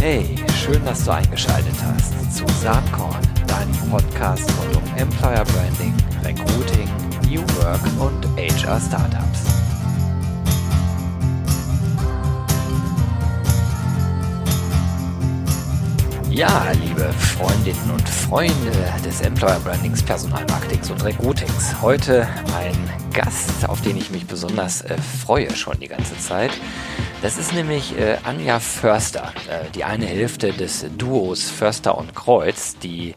Hey, schön, dass du eingeschaltet hast zu Saatkorn, deinem Podcast rund um Employer Branding, Recruiting, New Work und HR Startups. Ja, liebe Freundinnen und Freunde des Employer Brandings, Personalmarketings und Recruitings. Heute ein Gast, auf den ich mich besonders äh, freue schon die ganze Zeit. Das ist nämlich äh, Anja Förster, äh, die eine Hälfte des Duos Förster und Kreuz, die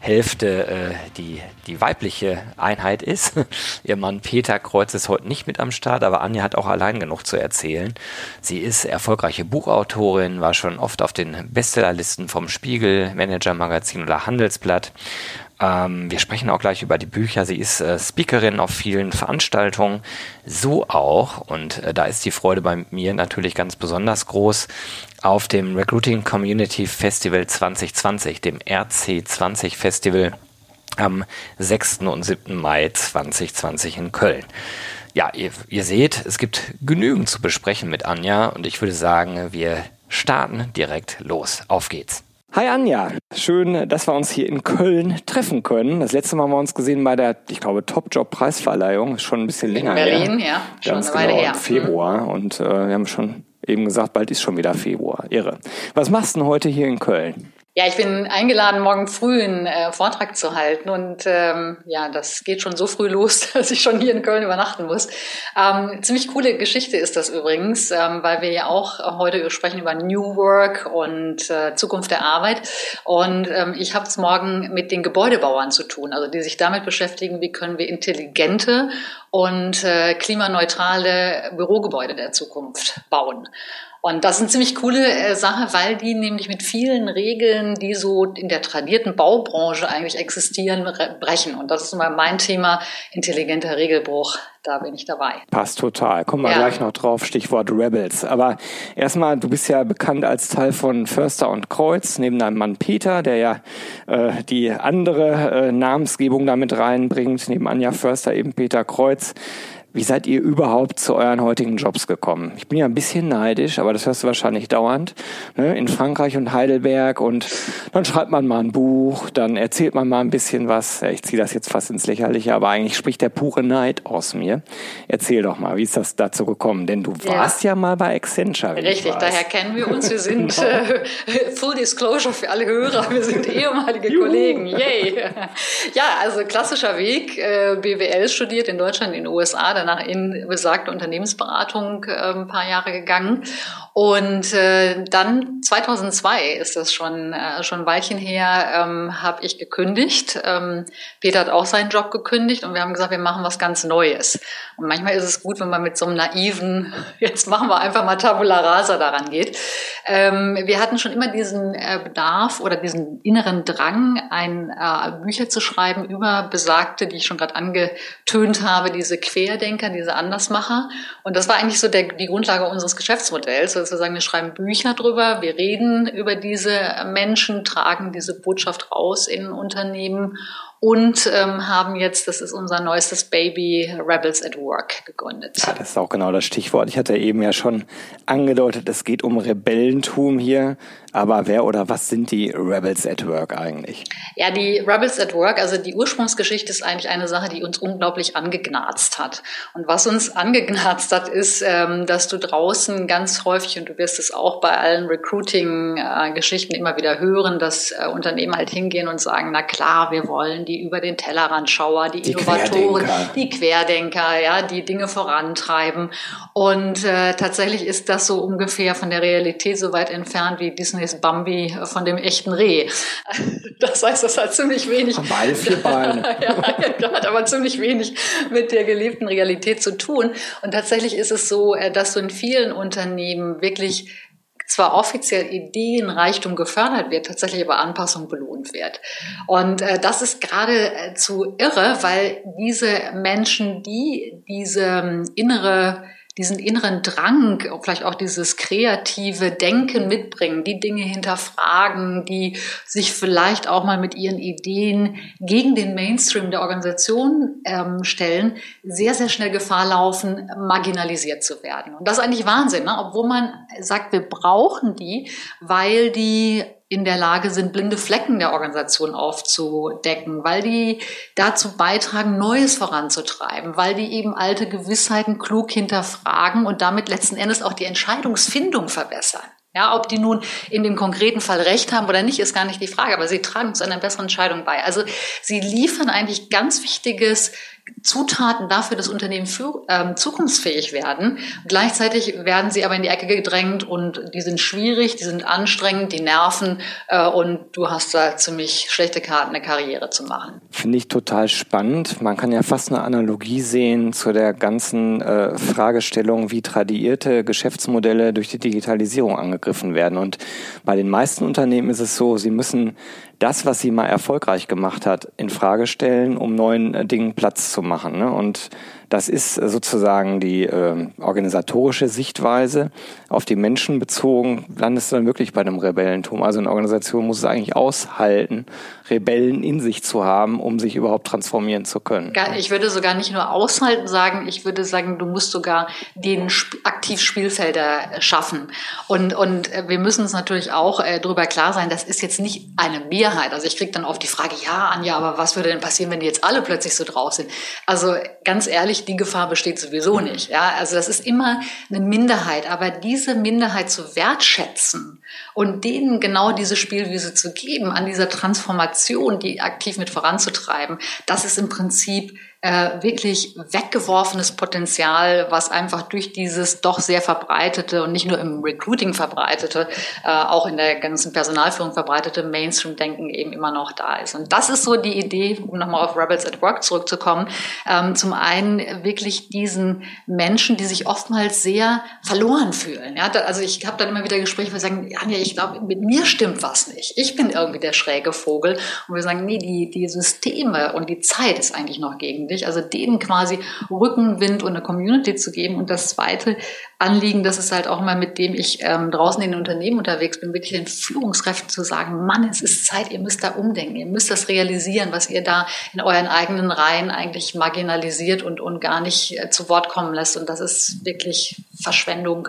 Hälfte äh, die, die weibliche Einheit ist. Ihr Mann Peter Kreuz ist heute nicht mit am Start, aber Anja hat auch allein genug zu erzählen. Sie ist erfolgreiche Buchautorin, war schon oft auf den Bestsellerlisten vom Spiegel, Manager Magazin oder Handelsblatt ähm, wir sprechen auch gleich über die Bücher. Sie ist äh, Speakerin auf vielen Veranstaltungen. So auch, und äh, da ist die Freude bei mir natürlich ganz besonders groß, auf dem Recruiting Community Festival 2020, dem RC20 Festival am 6. und 7. Mai 2020 in Köln. Ja, ihr, ihr seht, es gibt genügend zu besprechen mit Anja und ich würde sagen, wir starten direkt los. Auf geht's. Hi Anja, schön, dass wir uns hier in Köln treffen können. Das letzte Mal haben wir uns gesehen bei der, ich glaube, Top-Job-Preisverleihung, ist schon ein bisschen länger in Berlin, her. ja, schon Ganz eine Weile genau, her. Im Februar mhm. und äh, wir haben schon eben gesagt, bald ist schon wieder Februar. Irre. Was machst du denn heute hier in Köln? Ja, ich bin eingeladen, morgen früh einen äh, Vortrag zu halten und ähm, ja, das geht schon so früh los, dass ich schon hier in Köln übernachten muss. Ähm, ziemlich coole Geschichte ist das übrigens, ähm, weil wir ja auch heute sprechen über New Work und äh, Zukunft der Arbeit und ähm, ich habe es morgen mit den Gebäudebauern zu tun, also die sich damit beschäftigen, wie können wir intelligente und äh, klimaneutrale Bürogebäude der Zukunft bauen. Und das ist eine ziemlich coole äh, Sache, weil die nämlich mit vielen Regeln, die so in der tradierten Baubranche eigentlich existieren, brechen. Und das ist immer mein Thema, intelligenter Regelbruch. Da bin ich dabei. Passt total. Kommen wir ja. gleich noch drauf, Stichwort Rebels. Aber erstmal, du bist ja bekannt als Teil von Förster und Kreuz, neben deinem Mann Peter, der ja äh, die andere äh, Namensgebung damit reinbringt, neben Anja Förster eben Peter Kreuz. Wie seid ihr überhaupt zu euren heutigen Jobs gekommen? Ich bin ja ein bisschen neidisch, aber das hörst du wahrscheinlich dauernd. Ne? In Frankreich und Heidelberg und dann schreibt man mal ein Buch, dann erzählt man mal ein bisschen was. Ich ziehe das jetzt fast ins Lächerliche, aber eigentlich spricht der pure Neid aus mir. Erzähl doch mal, wie ist das dazu gekommen? Denn du warst ja, ja mal bei Accenture. Richtig, daher kennen wir uns. Wir sind genau. äh, Full Disclosure für alle Hörer. Wir sind ehemalige Kollegen. Yay! Ja, also klassischer Weg. Äh, BWL studiert in Deutschland, in den USA danach in besagte Unternehmensberatung äh, ein paar Jahre gegangen. Und äh, dann 2002 ist das schon äh, schon Weilchen her, ähm, habe ich gekündigt. Ähm, Peter hat auch seinen Job gekündigt und wir haben gesagt, wir machen was ganz Neues. Und manchmal ist es gut, wenn man mit so einem naiven, jetzt machen wir einfach mal Tabula Rasa daran geht. Ähm, wir hatten schon immer diesen äh, Bedarf oder diesen inneren Drang, ein äh, Bücher zu schreiben über besagte, die ich schon gerade angetönt habe, diese Querdenker diese Andersmacher. Und das war eigentlich so der, die Grundlage unseres Geschäftsmodells, dass wir sagen, wir schreiben Bücher drüber, wir reden über diese Menschen, tragen diese Botschaft raus in Unternehmen und ähm, haben jetzt, das ist unser neuestes Baby, Rebels at Work gegründet. Ja, das ist auch genau das Stichwort. Ich hatte eben ja schon angedeutet, es geht um Rebellentum hier. Aber wer oder was sind die Rebels at Work eigentlich? Ja, die Rebels at Work, also die Ursprungsgeschichte ist eigentlich eine Sache, die uns unglaublich angegnarzt hat. Und was uns angegnarzt hat, ist, ähm, dass du draußen ganz häufig, und du wirst es auch bei allen Recruiting-Geschichten immer wieder hören, dass äh, Unternehmen halt hingehen und sagen, na klar, wir wollen die über den Tellerrand Schauer, die, die Innovatoren, Querdenker. die Querdenker, ja, die Dinge vorantreiben. Und äh, tatsächlich ist das so ungefähr von der Realität so weit entfernt wie Disneys Bambi von dem echten Reh. Das heißt, das hat ziemlich wenig. Beide vier Beine. ja, hat aber ziemlich wenig mit der gelebten Realität zu tun. Und tatsächlich ist es so, äh, dass du in vielen Unternehmen wirklich zwar offiziell Ideenreichtum gefördert wird, tatsächlich aber Anpassung belohnt wird. Und äh, das ist geradezu äh, irre, weil diese Menschen, die diese ähm, innere diesen inneren Drang, vielleicht auch dieses kreative Denken mitbringen, die Dinge hinterfragen, die sich vielleicht auch mal mit ihren Ideen gegen den Mainstream der Organisation ähm, stellen, sehr, sehr schnell Gefahr laufen, marginalisiert zu werden. Und das ist eigentlich Wahnsinn, ne? obwohl man sagt, wir brauchen die, weil die in der Lage sind, blinde Flecken der Organisation aufzudecken, weil die dazu beitragen, Neues voranzutreiben, weil die eben alte Gewissheiten klug hinterfragen und damit letzten Endes auch die Entscheidungsfindung verbessern. Ja, ob die nun in dem konkreten Fall recht haben oder nicht, ist gar nicht die Frage, aber sie tragen zu einer besseren Entscheidung bei. Also sie liefern eigentlich ganz wichtiges Zutaten dafür, dass Unternehmen für, ähm, zukunftsfähig werden. Gleichzeitig werden sie aber in die Ecke gedrängt und die sind schwierig, die sind anstrengend, die nerven äh, und du hast da ziemlich schlechte Karten, eine Karriere zu machen. Finde ich total spannend. Man kann ja fast eine Analogie sehen zu der ganzen äh, Fragestellung, wie tradierte Geschäftsmodelle durch die Digitalisierung angegriffen werden. Und bei den meisten Unternehmen ist es so, sie müssen das, was sie mal erfolgreich gemacht hat, in Frage stellen, um neuen äh, Dingen Platz zu machen. Ne? Und das ist sozusagen die äh, organisatorische Sichtweise. Auf die Menschen bezogen landest du dann wirklich bei einem Rebellentum. Also eine Organisation muss es eigentlich aushalten, Rebellen in sich zu haben, um sich überhaupt transformieren zu können. Ich würde sogar nicht nur aushalten sagen, ich würde sagen, du musst sogar den aktiv Spielfelder schaffen. Und, und wir müssen uns natürlich auch äh, darüber klar sein, das ist jetzt nicht eine Mehrheit. Also ich kriege dann oft die Frage, ja, Anja, aber was würde denn passieren, wenn die jetzt alle plötzlich so drauf sind? Also ganz ehrlich, ehrlich, die Gefahr besteht sowieso mhm. nicht. Ja, also das ist immer eine Minderheit. Aber diese Minderheit zu wertschätzen und denen genau diese Spielwiese zu geben, an dieser Transformation, die aktiv mit voranzutreiben, das ist im Prinzip äh, wirklich weggeworfenes Potenzial, was einfach durch dieses doch sehr verbreitete und nicht nur im Recruiting verbreitete, äh, auch in der ganzen Personalführung verbreitete Mainstream-Denken eben immer noch da ist. Und das ist so die Idee, um nochmal auf Rebels at Work zurückzukommen, ähm, zum einen wirklich diesen Menschen, die sich oftmals sehr verloren fühlen. Ja, da, also ich habe dann immer wieder Gespräche, wo wir sagen, Anja, ich glaube, mit mir stimmt was nicht. Ich bin irgendwie der schräge Vogel. Und wir sagen, nee, die, die Systeme und die Zeit ist eigentlich noch gegen dich. Also denen quasi Rückenwind und eine Community zu geben. Und das zweite Anliegen, das ist halt auch mal, mit dem ich ähm, draußen in den Unternehmen unterwegs bin, wirklich den Führungskräften zu sagen, Mann, es ist Zeit, ihr müsst da umdenken, ihr müsst das realisieren, was ihr da in euren eigenen Reihen eigentlich marginalisiert und, und gar nicht äh, zu Wort kommen lässt. Und das ist wirklich Verschwendung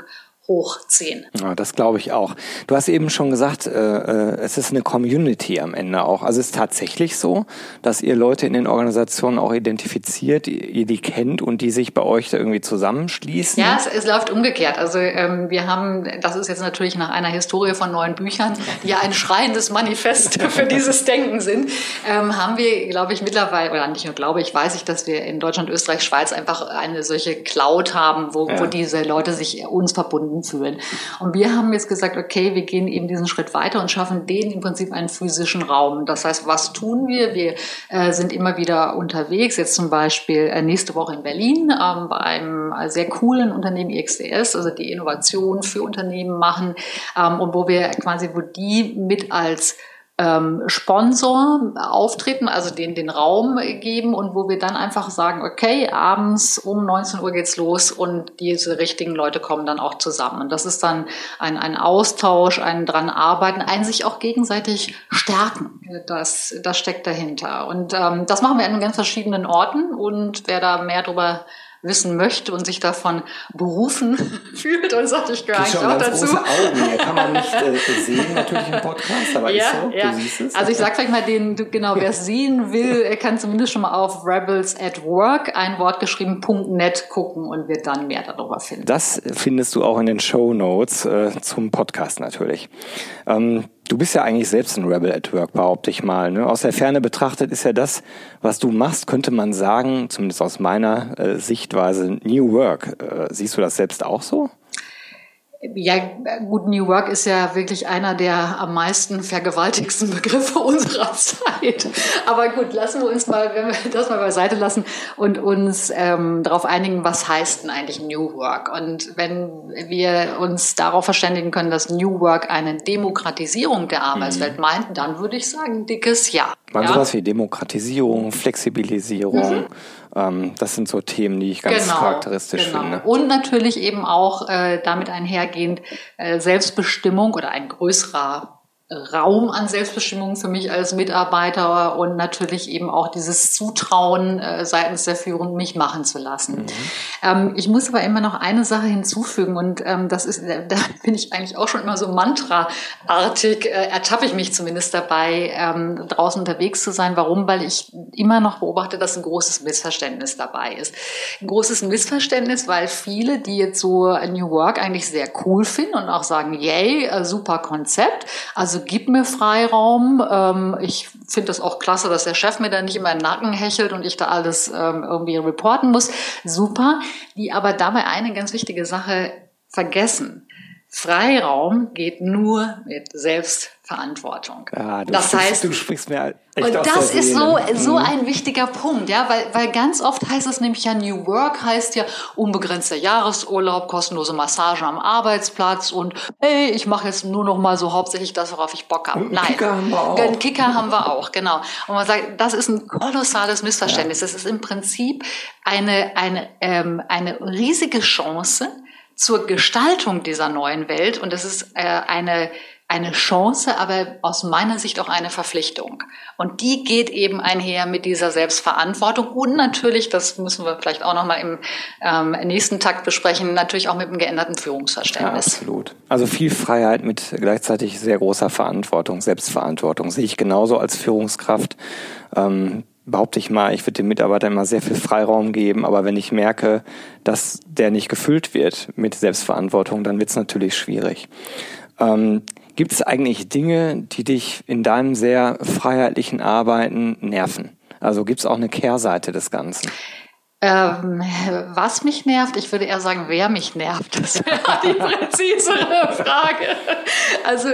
hochziehen. Ja, das glaube ich auch. Du hast eben schon gesagt, äh, äh, es ist eine Community am Ende auch. Also es ist tatsächlich so, dass ihr Leute in den Organisationen auch identifiziert, ihr die kennt und die sich bei euch da irgendwie zusammenschließen? Ja, es, es läuft umgekehrt. Also ähm, wir haben, das ist jetzt natürlich nach einer Historie von neuen Büchern, die ja ein schreiendes Manifest für dieses Denken sind, ähm, haben wir, glaube ich, mittlerweile, oder nicht nur glaube ich, weiß ich, dass wir in Deutschland, Österreich, Schweiz einfach eine solche Cloud haben, wo, ja. wo diese Leute sich uns verbunden fühlen. Und wir haben jetzt gesagt, okay, wir gehen eben diesen Schritt weiter und schaffen denen im Prinzip einen physischen Raum. Das heißt, was tun wir? Wir äh, sind immer wieder unterwegs, jetzt zum Beispiel äh, nächste Woche in Berlin ähm, bei einem sehr coolen Unternehmen IXDS, also die Innovation für Unternehmen machen ähm, und wo wir quasi, wo die mit als ähm, Sponsor auftreten, also den, den Raum geben und wo wir dann einfach sagen, okay, abends um 19 Uhr geht's los und diese richtigen Leute kommen dann auch zusammen. Und das ist dann ein, ein Austausch, ein dran arbeiten, ein sich auch gegenseitig stärken. Das, das steckt dahinter. Und ähm, das machen wir an ganz verschiedenen Orten und wer da mehr darüber wissen möchte und sich davon berufen fühlt und sagt, ich gehöre eigentlich auch dazu. Große Augen. Ja, kann man nicht äh, sehen natürlich im Podcast, aber ja, ist so. Ja. Du siehst es. Also ich sag vielleicht mal den, genau, wer es sehen will, er kann zumindest schon mal auf Rebels at Work ein Wort geschrieben .net gucken und wird dann mehr darüber finden. Das findest du auch in den Show Notes äh, zum Podcast natürlich. Ähm, Du bist ja eigentlich selbst ein Rebel at Work, behaupte ich mal. Ne? Aus der Ferne betrachtet ist ja das, was du machst, könnte man sagen, zumindest aus meiner äh, Sichtweise, New Work. Äh, siehst du das selbst auch so? Ja, gut, New Work ist ja wirklich einer der am meisten vergewaltigsten Begriffe unserer Zeit. Aber gut, lassen wir uns mal, wenn wir das mal beiseite lassen und uns ähm, darauf einigen, was heißt denn eigentlich New Work? Und wenn wir uns darauf verständigen können, dass New Work eine Demokratisierung der Arbeitswelt mhm. meint, dann würde ich sagen, dickes Ja. Man ja? sowas wie Demokratisierung, Flexibilisierung, mhm Ähm, das sind so Themen, die ich ganz genau, charakteristisch genau. finde. Und natürlich eben auch äh, damit einhergehend äh, Selbstbestimmung oder ein größerer Raum an Selbstbestimmung für mich als Mitarbeiter und natürlich eben auch dieses Zutrauen äh, seitens der Führung, mich machen zu lassen. Mhm. Ähm, ich muss aber immer noch eine Sache hinzufügen und ähm, das ist, da bin ich eigentlich auch schon immer so mantraartig, äh, ertappe ich mich zumindest dabei, ähm, draußen unterwegs zu sein. Warum? Weil ich immer noch beobachte, dass ein großes Missverständnis dabei ist. Ein großes Missverständnis, weil viele, die jetzt so New Work eigentlich sehr cool finden und auch sagen, yay, äh, super Konzept, also also gib mir Freiraum. Ähm, ich finde das auch klasse, dass der Chef mir da nicht immer in den Nacken hechelt und ich da alles ähm, irgendwie reporten muss. Super. Die aber dabei eine ganz wichtige Sache vergessen. Freiraum geht nur mit Selbstverantwortung. Ja, du das heißt, du sprichst mir echt und das ist so so mhm. ein wichtiger Punkt, ja, weil weil ganz oft heißt es nämlich ja New Work heißt ja unbegrenzter Jahresurlaub, kostenlose Massage am Arbeitsplatz und hey, ich mache jetzt nur noch mal so hauptsächlich das, worauf ich Bock habe. Nein, Kicker haben wir auch. Kicker haben wir auch, genau. Und man sagt, das ist ein kolossales Missverständnis. Ja. Das ist im Prinzip eine eine ähm, eine riesige Chance zur Gestaltung dieser neuen Welt. Und das ist äh, eine, eine Chance, aber aus meiner Sicht auch eine Verpflichtung. Und die geht eben einher mit dieser Selbstverantwortung und natürlich, das müssen wir vielleicht auch nochmal im ähm, nächsten Takt besprechen, natürlich auch mit einem geänderten Führungsverständnis. Ja, absolut. Also viel Freiheit mit gleichzeitig sehr großer Verantwortung, Selbstverantwortung sehe ich genauso als Führungskraft. Ähm, behaupte ich mal, ich würde dem Mitarbeiter immer sehr viel Freiraum geben, aber wenn ich merke, dass der nicht gefüllt wird mit Selbstverantwortung, dann wird es natürlich schwierig. Ähm, Gibt es eigentlich Dinge, die dich in deinem sehr freiheitlichen Arbeiten nerven? Also gibt es auch eine Kehrseite des Ganzen? Ähm, was mich nervt, ich würde eher sagen, wer mich nervt, das wäre die präzisere Frage. Also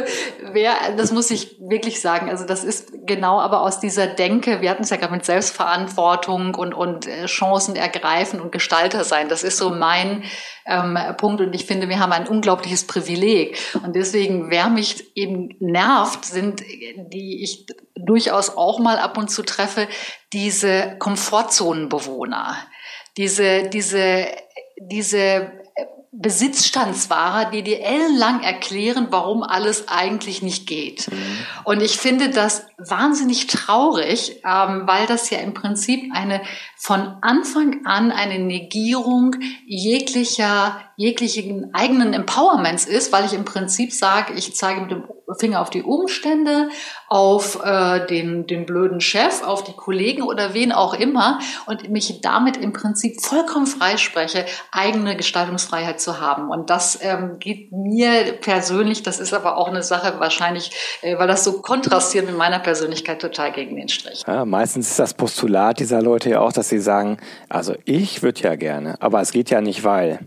wer, das muss ich wirklich sagen, also das ist genau aber aus dieser Denke, wir hatten es ja gerade mit Selbstverantwortung und, und äh, Chancen ergreifen und Gestalter sein, das ist so mein ähm, Punkt und ich finde, wir haben ein unglaubliches Privileg. Und deswegen, wer mich eben nervt, sind die ich durchaus auch mal ab und zu treffe, diese Komfortzonenbewohner diese, diese, diese Besitzstandswahrer, die dir ellenlang erklären, warum alles eigentlich nicht geht. Mhm. Und ich finde das wahnsinnig traurig, ähm, weil das ja im Prinzip eine von Anfang an eine Negierung jeglicher jeglichen eigenen Empowerments ist, weil ich im Prinzip sage, ich zeige mit dem Finger auf die Umstände, auf äh, den, den blöden Chef, auf die Kollegen oder wen auch immer und mich damit im Prinzip vollkommen freispreche, eigene Gestaltungsfreiheit zu haben. Und das ähm, geht mir persönlich, das ist aber auch eine Sache wahrscheinlich, äh, weil das so kontrastiert mit meiner Persönlichkeit total gegen den Strich. Ja, meistens ist das Postulat dieser Leute ja auch, dass sie sagen, also ich würde ja gerne, aber es geht ja nicht, weil.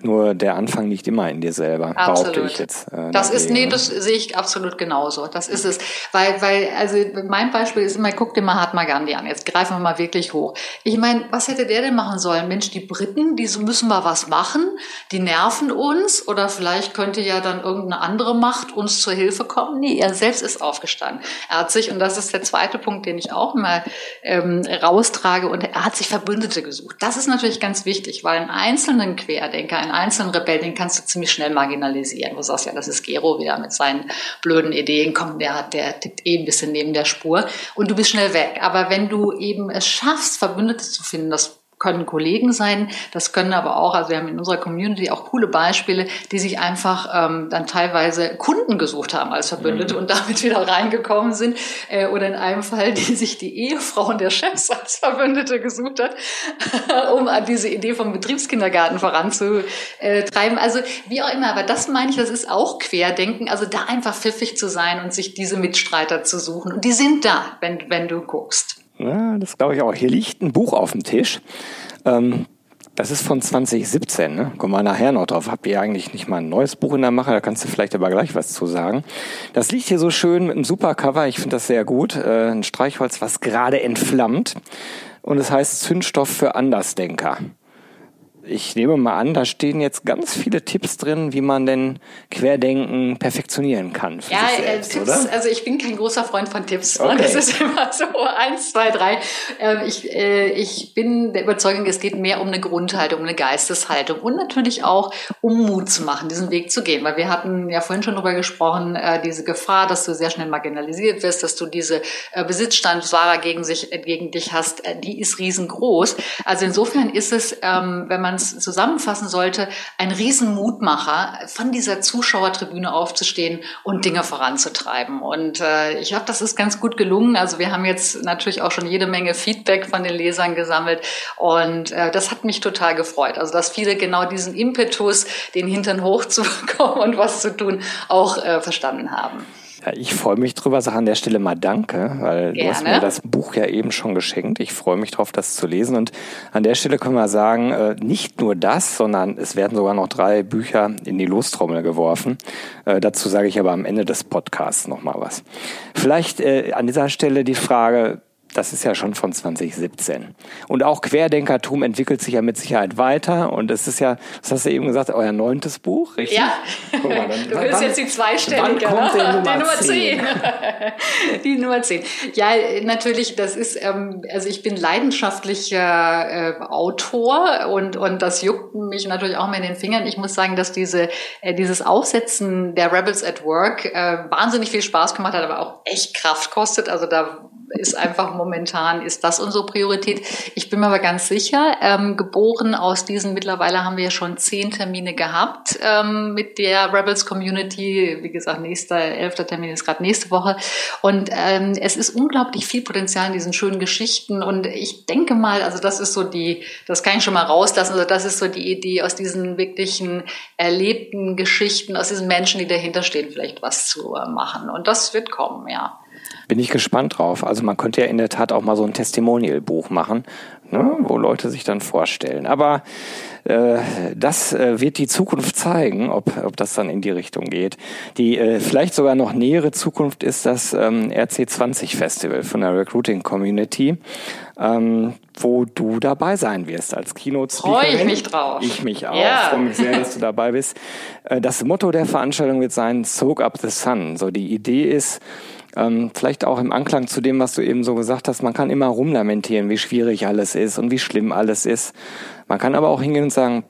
Nur der Anfang liegt immer in dir selber, absolut. behaupte ich jetzt. Äh, das ist, nee, das sehe ich absolut genauso. Das ist es. Weil, weil, also mein Beispiel ist immer, guck dir mal Mahatma Gandhi an. Jetzt greifen wir mal wirklich hoch. Ich meine, was hätte der denn machen sollen? Mensch, die Briten, die müssen mal was machen, die nerven uns oder vielleicht könnte ja dann irgendeine andere Macht uns zur Hilfe kommen. Nee, er selbst ist aufgestanden. Er hat sich, und das ist der zweite Punkt, den ich auch mal ähm, raustrage, und er hat sich Verbündete gesucht. Das ist natürlich ganz wichtig, weil einen einzelnen Querdenker, einen einzelnen Rebell, den kannst du ziemlich schnell marginalisieren. Du sagst ja, das ist Gero wieder mit seinen blöden Ideen, komm, der hat, der tickt eh ein bisschen neben der Spur und du bist schnell weg. Aber wenn du eben es schaffst, Verbündete zu finden, das können Kollegen sein, das können aber auch, also wir haben in unserer Community auch coole Beispiele, die sich einfach ähm, dann teilweise Kunden gesucht haben als Verbündete mhm. und damit wieder reingekommen sind. Äh, oder in einem Fall, die sich die Ehefrauen der Chefs als Verbündete gesucht hat, um an diese Idee vom Betriebskindergarten voranzutreiben. Also wie auch immer, aber das meine ich, das ist auch Querdenken, also da einfach pfiffig zu sein und sich diese Mitstreiter zu suchen. Und die sind da, wenn, wenn du guckst. Ja, das glaube ich auch. Hier liegt ein Buch auf dem Tisch. Ähm, das ist von 2017. Ne? Kommen wir nachher noch drauf. Habt ihr eigentlich nicht mal ein neues Buch in der Mache? Da kannst du vielleicht aber gleich was zu sagen. Das liegt hier so schön mit einem super Cover. Ich finde das sehr gut. Äh, ein Streichholz, was gerade entflammt. Und es heißt Zündstoff für Andersdenker. Ich nehme mal an, da stehen jetzt ganz viele Tipps drin, wie man denn Querdenken perfektionieren kann. ja, äh, selbst, äh, Tipps, oder? also ich bin kein großer Freund von Tipps. Okay. Das ist immer so eins, zwei, drei. Ähm, ich, äh, ich bin der Überzeugung, es geht mehr um eine Grundhaltung, um eine Geisteshaltung und natürlich auch um Mut zu machen, diesen Weg zu gehen. Weil wir hatten ja vorhin schon darüber gesprochen, äh, diese Gefahr, dass du sehr schnell marginalisiert wirst, dass du diese äh, Besitzstandswahrer gegen sich, äh, gegen dich hast, die ist riesengroß. Also insofern ist es, ähm, wenn man es zusammenfassen sollte, ein Riesenmutmacher, von dieser Zuschauertribüne aufzustehen und Dinge voranzutreiben. Und äh, ich glaube, das ist ganz gut gelungen. Also wir haben jetzt natürlich auch schon jede Menge Feedback von den Lesern gesammelt und äh, das hat mich total gefreut. Also dass viele genau diesen Impetus, den Hintern hochzubekommen und was zu tun, auch äh, verstanden haben. Ja, ich freue mich drüber, sage an der Stelle mal Danke, weil Gerne. du hast mir das Buch ja eben schon geschenkt. Ich freue mich drauf, das zu lesen. Und an der Stelle können wir sagen, äh, nicht nur das, sondern es werden sogar noch drei Bücher in die Lostrommel geworfen. Äh, dazu sage ich aber am Ende des Podcasts nochmal was. Vielleicht äh, an dieser Stelle die Frage, das ist ja schon von 2017. Und auch Querdenkertum entwickelt sich ja mit Sicherheit weiter. Und es ist ja, das hast du eben gesagt, euer neuntes Buch, richtig? Ja. Mal, dann, du willst jetzt die zweistellige, wann kommt ne? die Nummer 10. die Nummer 10. Ja, natürlich, das ist, ähm, also ich bin leidenschaftlicher äh, Autor und, und das juckt mich natürlich auch mal in den Fingern. Ich muss sagen, dass diese, äh, dieses Aufsetzen der Rebels at Work äh, wahnsinnig viel Spaß gemacht hat, aber auch echt Kraft kostet. Also da ist einfach momentan, ist das unsere Priorität. Ich bin mir aber ganz sicher, ähm, geboren aus diesen, mittlerweile haben wir ja schon zehn Termine gehabt ähm, mit der Rebels Community. Wie gesagt, nächster, elfter Termin ist gerade nächste Woche. Und ähm, es ist unglaublich viel Potenzial in diesen schönen Geschichten. Und ich denke mal, also das ist so die, das kann ich schon mal rauslassen, also das ist so die Idee aus diesen wirklichen erlebten Geschichten, aus diesen Menschen, die dahinter stehen, vielleicht was zu äh, machen. Und das wird kommen, ja. Bin ich gespannt drauf. Also man könnte ja in der Tat auch mal so ein Testimonial-Buch machen, ne, wo Leute sich dann vorstellen. Aber äh, das äh, wird die Zukunft zeigen, ob, ob das dann in die Richtung geht. Die äh, vielleicht sogar noch nähere Zukunft ist das ähm, RC20 Festival von der Recruiting Community, ähm, wo du dabei sein wirst als Keynote Speaker. Freue ich mich drauf. Ich mich auch. Ja. Freue mich sehr, dass du dabei bist. Äh, das Motto der Veranstaltung wird sein Soak up the Sun. So die Idee ist, ähm, vielleicht auch im Anklang zu dem, was du eben so gesagt hast, man kann immer rumlamentieren, wie schwierig alles ist und wie schlimm alles ist. Man kann aber auch hingehen und sagen,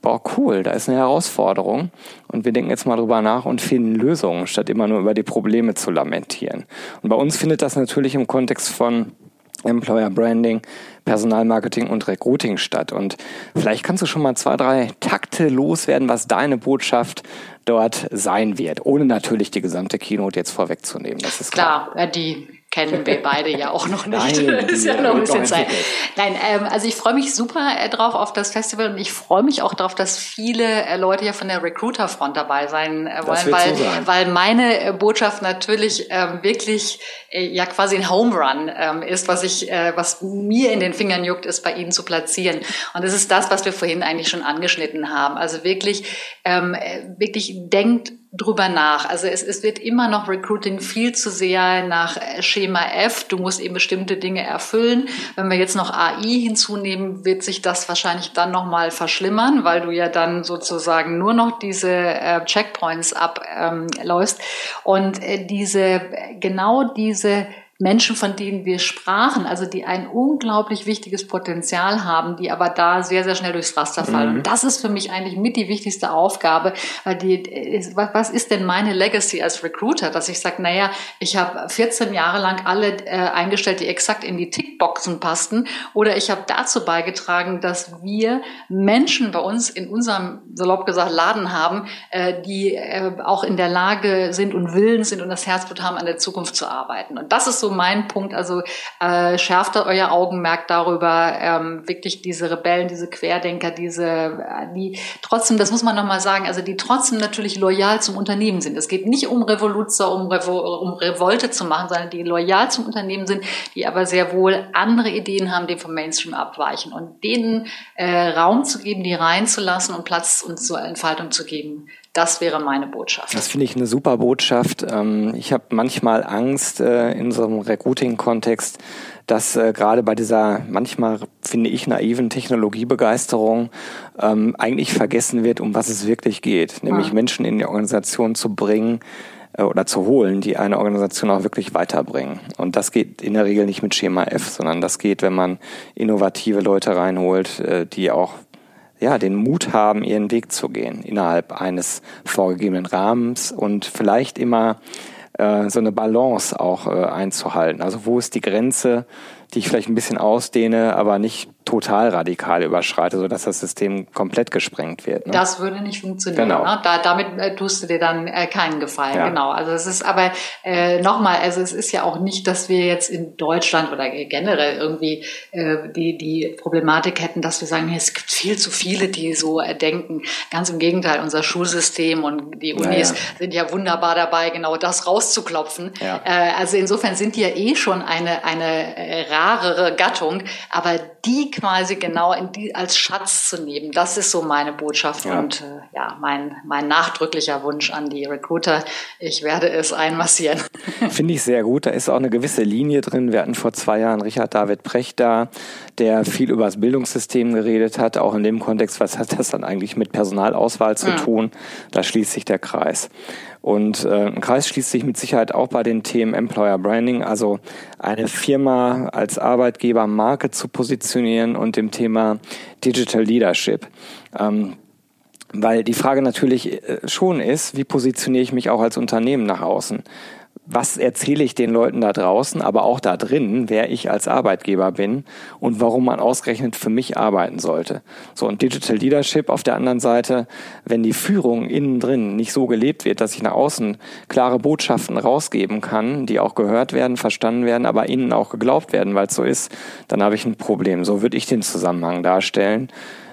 boah, cool, da ist eine Herausforderung und wir denken jetzt mal drüber nach und finden Lösungen, statt immer nur über die Probleme zu lamentieren. Und bei uns findet das natürlich im Kontext von Employer Branding, Personalmarketing und Recruiting statt. Und vielleicht kannst du schon mal zwei, drei Takte loswerden, was deine Botschaft dort sein wird, ohne natürlich die gesamte Keynote jetzt vorwegzunehmen. Das ist klar. Klar, die kennen wir beide ja auch noch nicht. Nein, ist ja noch ein bisschen Zeit. Nein, ähm, also ich freue mich super äh, drauf auf das Festival und ich freue mich auch darauf, dass viele äh, Leute hier von der Recruiter-Front dabei sein äh, wollen, weil, so sein. weil meine äh, Botschaft natürlich ähm, wirklich äh, ja quasi ein Home Run ähm, ist, was ich, äh, was mir in den Fingern juckt, ist bei Ihnen zu platzieren. Und das ist das, was wir vorhin eigentlich schon angeschnitten haben. Also wirklich, ähm, wirklich denkt drüber nach. Also es, es wird immer noch Recruiting viel zu sehr nach Schema F. Du musst eben bestimmte Dinge erfüllen. Wenn wir jetzt noch AI hinzunehmen, wird sich das wahrscheinlich dann nochmal verschlimmern, weil du ja dann sozusagen nur noch diese äh, Checkpoints abläufst. Ähm, Und äh, diese, genau diese Menschen, von denen wir sprachen, also die ein unglaublich wichtiges Potenzial haben, die aber da sehr, sehr schnell durchs Raster fallen. Mhm. Und das ist für mich eigentlich mit die wichtigste Aufgabe, weil die, was ist denn meine Legacy als Recruiter, dass ich sage, naja, ich habe 14 Jahre lang alle äh, eingestellt, die exakt in die Tickboxen passten, oder ich habe dazu beigetragen, dass wir Menschen bei uns in unserem, salopp gesagt, Laden haben, äh, die äh, auch in der Lage sind und willens sind und das Herzblut haben, an der Zukunft zu arbeiten. Und das ist so mein Punkt. Also äh, schärft euer Augenmerk darüber, ähm, wirklich diese Rebellen, diese Querdenker, diese, äh, die trotzdem, das muss man nochmal sagen, also die trotzdem natürlich loyal zum Unternehmen sind. Es geht nicht um Revoluzer, um, Revo um Revolte zu machen, sondern die loyal zum Unternehmen sind, die aber sehr wohl andere Ideen haben, die vom Mainstream abweichen und denen äh, Raum zu geben, die reinzulassen und Platz und zur Entfaltung zu geben. Das wäre meine Botschaft. Das finde ich eine super Botschaft. Ähm, ich habe manchmal Angst äh, in so einem Recruiting-Kontext, dass äh, gerade bei dieser manchmal, finde ich, naiven Technologiebegeisterung ähm, eigentlich vergessen wird, um was es wirklich geht, nämlich ja. Menschen in die Organisation zu bringen, äh, oder zu holen, die eine Organisation auch wirklich weiterbringen. Und das geht in der Regel nicht mit Schema F, sondern das geht, wenn man innovative Leute reinholt, äh, die auch ja, den Mut haben, ihren Weg zu gehen innerhalb eines vorgegebenen Rahmens und vielleicht immer äh, so eine Balance auch äh, einzuhalten. Also wo ist die Grenze, die ich vielleicht ein bisschen ausdehne, aber nicht total radikal überschreite, sodass das System komplett gesprengt wird. Ne? Das würde nicht funktionieren. Genau. Ne? Da, damit äh, tust du dir dann äh, keinen Gefallen. Ja. Genau. Also es ist aber äh, nochmal, also es ist ja auch nicht, dass wir jetzt in Deutschland oder generell irgendwie äh, die, die Problematik hätten, dass wir sagen, es gibt viel zu viele, die so äh, denken. Ganz im Gegenteil, unser Schulsystem und die Unis ja, ja. sind ja wunderbar dabei, genau das rauszuklopfen. Äh, also insofern sind die ja eh schon eine, eine äh, rarere Gattung, aber die quasi genau die, als Schatz zu nehmen. Das ist so meine Botschaft ja. und äh, ja, mein, mein nachdrücklicher Wunsch an die Recruiter. Ich werde es einmassieren. Finde ich sehr gut. Da ist auch eine gewisse Linie drin. Wir hatten vor zwei Jahren Richard David Precht da, der viel über das Bildungssystem geredet hat, auch in dem Kontext, was hat das dann eigentlich mit Personalauswahl zu mhm. tun? Da schließt sich der Kreis. Und äh, ein Kreis schließt sich mit Sicherheit auch bei den Themen Employer Branding, also eine Firma als Arbeitgeber Marke zu positionieren und dem Thema Digital Leadership. Ähm, weil die Frage natürlich äh, schon ist, wie positioniere ich mich auch als Unternehmen nach außen? Was erzähle ich den Leuten da draußen, aber auch da drin, wer ich als Arbeitgeber bin und warum man ausgerechnet für mich arbeiten sollte. So, und Digital Leadership auf der anderen Seite, wenn die Führung innen drin nicht so gelebt wird, dass ich nach außen klare Botschaften rausgeben kann, die auch gehört werden, verstanden werden, aber innen auch geglaubt werden, weil es so ist, dann habe ich ein Problem. So würde ich den Zusammenhang darstellen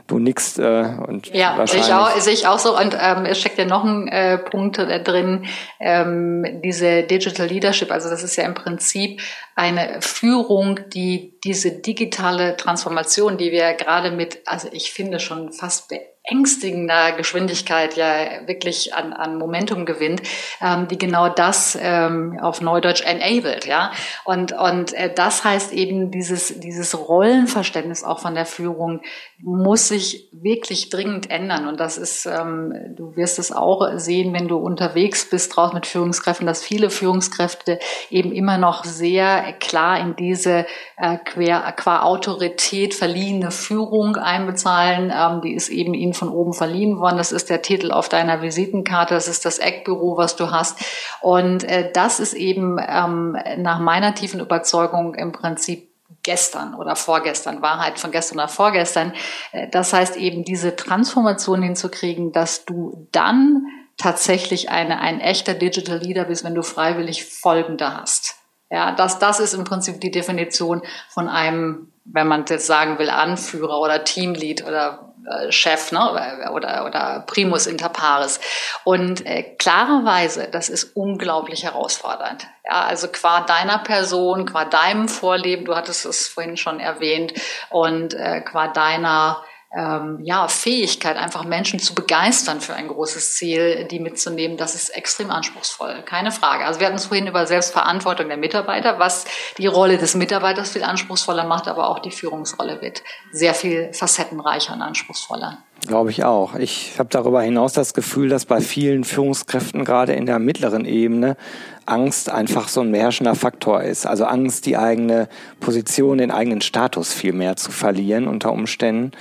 du nix äh, und ja sehe ich auch sehe ich auch so und ähm, es steckt ja noch ein äh, Punkt äh, drin ähm, diese Digital Leadership also das ist ja im Prinzip eine Führung die diese digitale Transformation die wir gerade mit also ich finde schon fast ängstigender Geschwindigkeit ja wirklich an, an Momentum gewinnt, ähm, die genau das ähm, auf Neudeutsch enabled, ja. Und, und äh, das heißt eben, dieses, dieses Rollenverständnis auch von der Führung muss sich wirklich dringend ändern. Und das ist, ähm, du wirst es auch sehen, wenn du unterwegs bist draußen mit Führungskräften, dass viele Führungskräfte eben immer noch sehr klar in diese äh, qua, qua Autorität verliehene Führung einbezahlen. Ähm, die ist eben ihnen von oben verliehen worden. Das ist der Titel auf deiner Visitenkarte. Das ist das Eckbüro, was du hast. Und äh, das ist eben ähm, nach meiner tiefen Überzeugung im Prinzip gestern oder vorgestern, Wahrheit von gestern oder vorgestern. Äh, das heißt eben diese Transformation hinzukriegen, dass du dann tatsächlich eine, ein echter Digital Leader bist, wenn du freiwillig Folgende hast. Ja, das, das ist im Prinzip die Definition von einem, wenn man jetzt sagen will, Anführer oder Teamlead oder Chef ne? oder, oder Primus inter pares. Und äh, klarerweise, das ist unglaublich herausfordernd. Ja, also qua deiner Person, qua deinem Vorleben, du hattest es vorhin schon erwähnt, und äh, qua deiner ähm, ja, Fähigkeit, einfach Menschen zu begeistern für ein großes Ziel, die mitzunehmen, das ist extrem anspruchsvoll. Keine Frage. Also wir hatten es vorhin über Selbstverantwortung der Mitarbeiter, was die Rolle des Mitarbeiters viel anspruchsvoller macht, aber auch die Führungsrolle wird sehr viel facettenreicher und anspruchsvoller. Glaube ich auch. Ich habe darüber hinaus das Gefühl, dass bei vielen Führungskräften gerade in der mittleren Ebene Angst einfach so ein beherrschender Faktor ist. Also Angst, die eigene Position, den eigenen Status viel mehr zu verlieren unter Umständen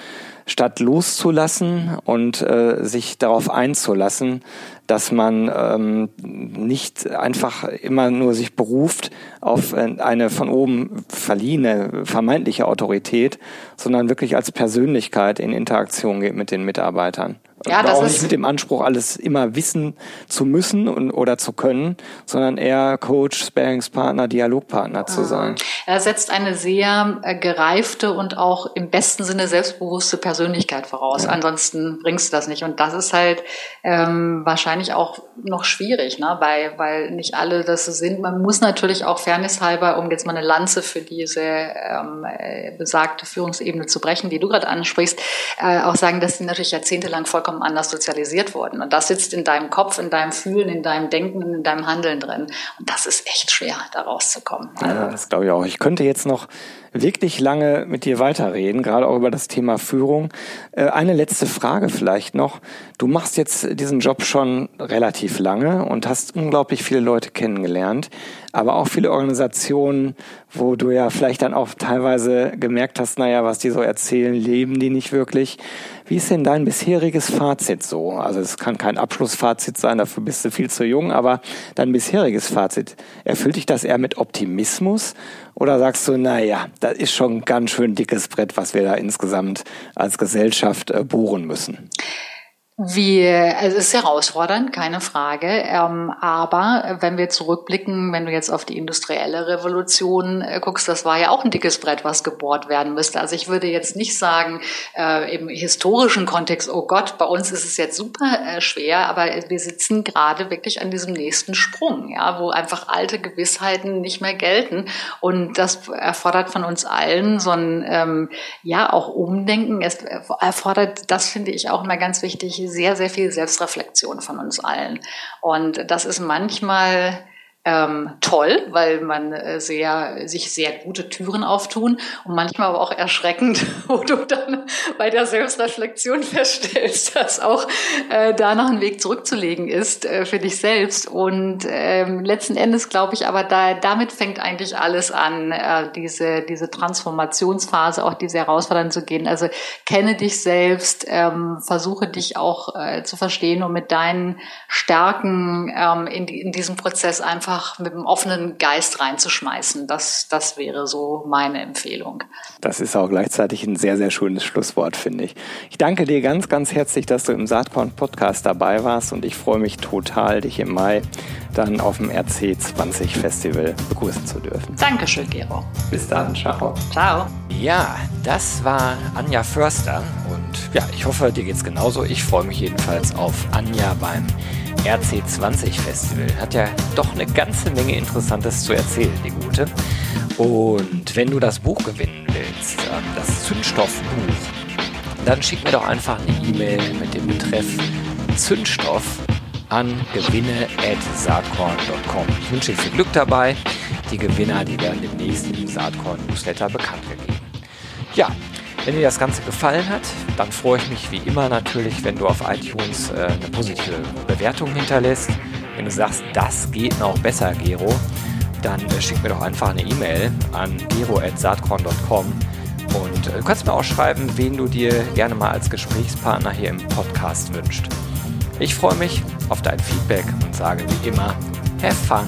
statt loszulassen und äh, sich darauf einzulassen, dass man ähm, nicht einfach immer nur sich beruft auf äh, eine von oben verliehene vermeintliche Autorität, sondern wirklich als Persönlichkeit in Interaktion geht mit den Mitarbeitern. Ja, das auch nicht mit dem Anspruch, alles immer wissen zu müssen und, oder zu können, sondern eher Coach, Sparingspartner, Dialogpartner zu sein. Er setzt eine sehr äh, gereifte und auch im besten Sinne selbstbewusste Persönlichkeit voraus. Ja. Ansonsten bringst du das nicht. Und das ist halt ähm, wahrscheinlich auch noch schwierig, ne? weil, weil nicht alle das so sind. Man muss natürlich auch fairnesshalber, um jetzt mal eine Lanze für diese ähm, äh, besagte Führungsebene zu brechen, die du gerade ansprichst, äh, auch sagen, dass sie natürlich jahrzehntelang vollkommen anders sozialisiert wurden. Und das sitzt in deinem Kopf, in deinem Fühlen, in deinem Denken in deinem Handeln drin. Und das ist echt schwer, da rauszukommen. Ja, das glaube ich auch. Ich könnte jetzt noch wirklich lange mit dir weiterreden, gerade auch über das Thema Führung. Äh, eine letzte Frage vielleicht noch. Du machst jetzt diesen Job schon relativ lange und hast unglaublich viele Leute kennengelernt, aber auch viele Organisationen, wo du ja vielleicht dann auch teilweise gemerkt hast, naja, was die so erzählen, leben die nicht wirklich. Wie ist denn dein bisheriges Fazit so? Also es kann kein Abschlussfazit sein, dafür bist du viel zu jung, aber dein bisheriges Fazit, erfüllt dich das eher mit Optimismus oder sagst du, naja, das ist schon ein ganz schön dickes Brett, was wir da insgesamt als Gesellschaft äh, bohren müssen? Wir, also es ist herausfordernd, keine Frage. Ähm, aber wenn wir zurückblicken, wenn du jetzt auf die industrielle Revolution äh, guckst, das war ja auch ein dickes Brett, was gebohrt werden müsste. Also ich würde jetzt nicht sagen, äh, im historischen Kontext, oh Gott, bei uns ist es jetzt super äh, schwer, aber wir sitzen gerade wirklich an diesem nächsten Sprung, ja, wo einfach alte Gewissheiten nicht mehr gelten. Und das erfordert von uns allen so ein, ähm, ja, auch Umdenken. Es erfordert, das finde ich auch immer ganz wichtig, sehr, sehr viel Selbstreflexion von uns allen. Und das ist manchmal ähm, toll, weil man äh, sehr, sich sehr gute Türen auftun und manchmal aber auch erschreckend, wo du dann bei der Selbstreflexion feststellst, dass auch äh, da noch ein Weg zurückzulegen ist äh, für dich selbst. Und ähm, letzten Endes glaube ich aber, da, damit fängt eigentlich alles an, äh, diese, diese Transformationsphase, auch diese Herausforderungen zu gehen. Also kenne dich selbst, ähm, versuche dich auch äh, zu verstehen und mit deinen Stärken ähm, in, in diesem Prozess einfach einfach mit einem offenen Geist reinzuschmeißen. Das, das wäre so meine Empfehlung. Das ist auch gleichzeitig ein sehr, sehr schönes Schlusswort, finde ich. Ich danke dir ganz, ganz herzlich, dass du im Saatkorn Podcast dabei warst und ich freue mich total, dich im Mai dann auf dem RC20 Festival begrüßen zu dürfen. Dankeschön, Gero. Bis dann, ciao. Ciao. Ja, das war Anja Förster und ja, ich hoffe, dir geht's genauso. Ich freue mich jedenfalls auf Anja beim RC20 Festival. Hat ja doch eine ganze Menge Interessantes zu erzählen, die gute. Und wenn du das Buch gewinnen willst, ähm, das Zündstoffbuch, dann schick mir doch einfach eine E-Mail mit dem Betreff Zündstoff an gewinne.saatkorn.com. Ich wünsche dir viel Glück dabei. Die Gewinner, die werden demnächst im Saatkorn-Newsletter bekannt gegeben. Ja, wenn dir das Ganze gefallen hat, dann freue ich mich wie immer natürlich, wenn du auf iTunes äh, eine positive Bewertung hinterlässt. Wenn du sagst, das geht noch besser, Gero, dann äh, schick mir doch einfach eine E-Mail an gero.saatkorn.com und äh, du kannst mir auch schreiben, wen du dir gerne mal als Gesprächspartner hier im Podcast wünscht. Ich freue mich auf dein Feedback und sage wie immer, have fun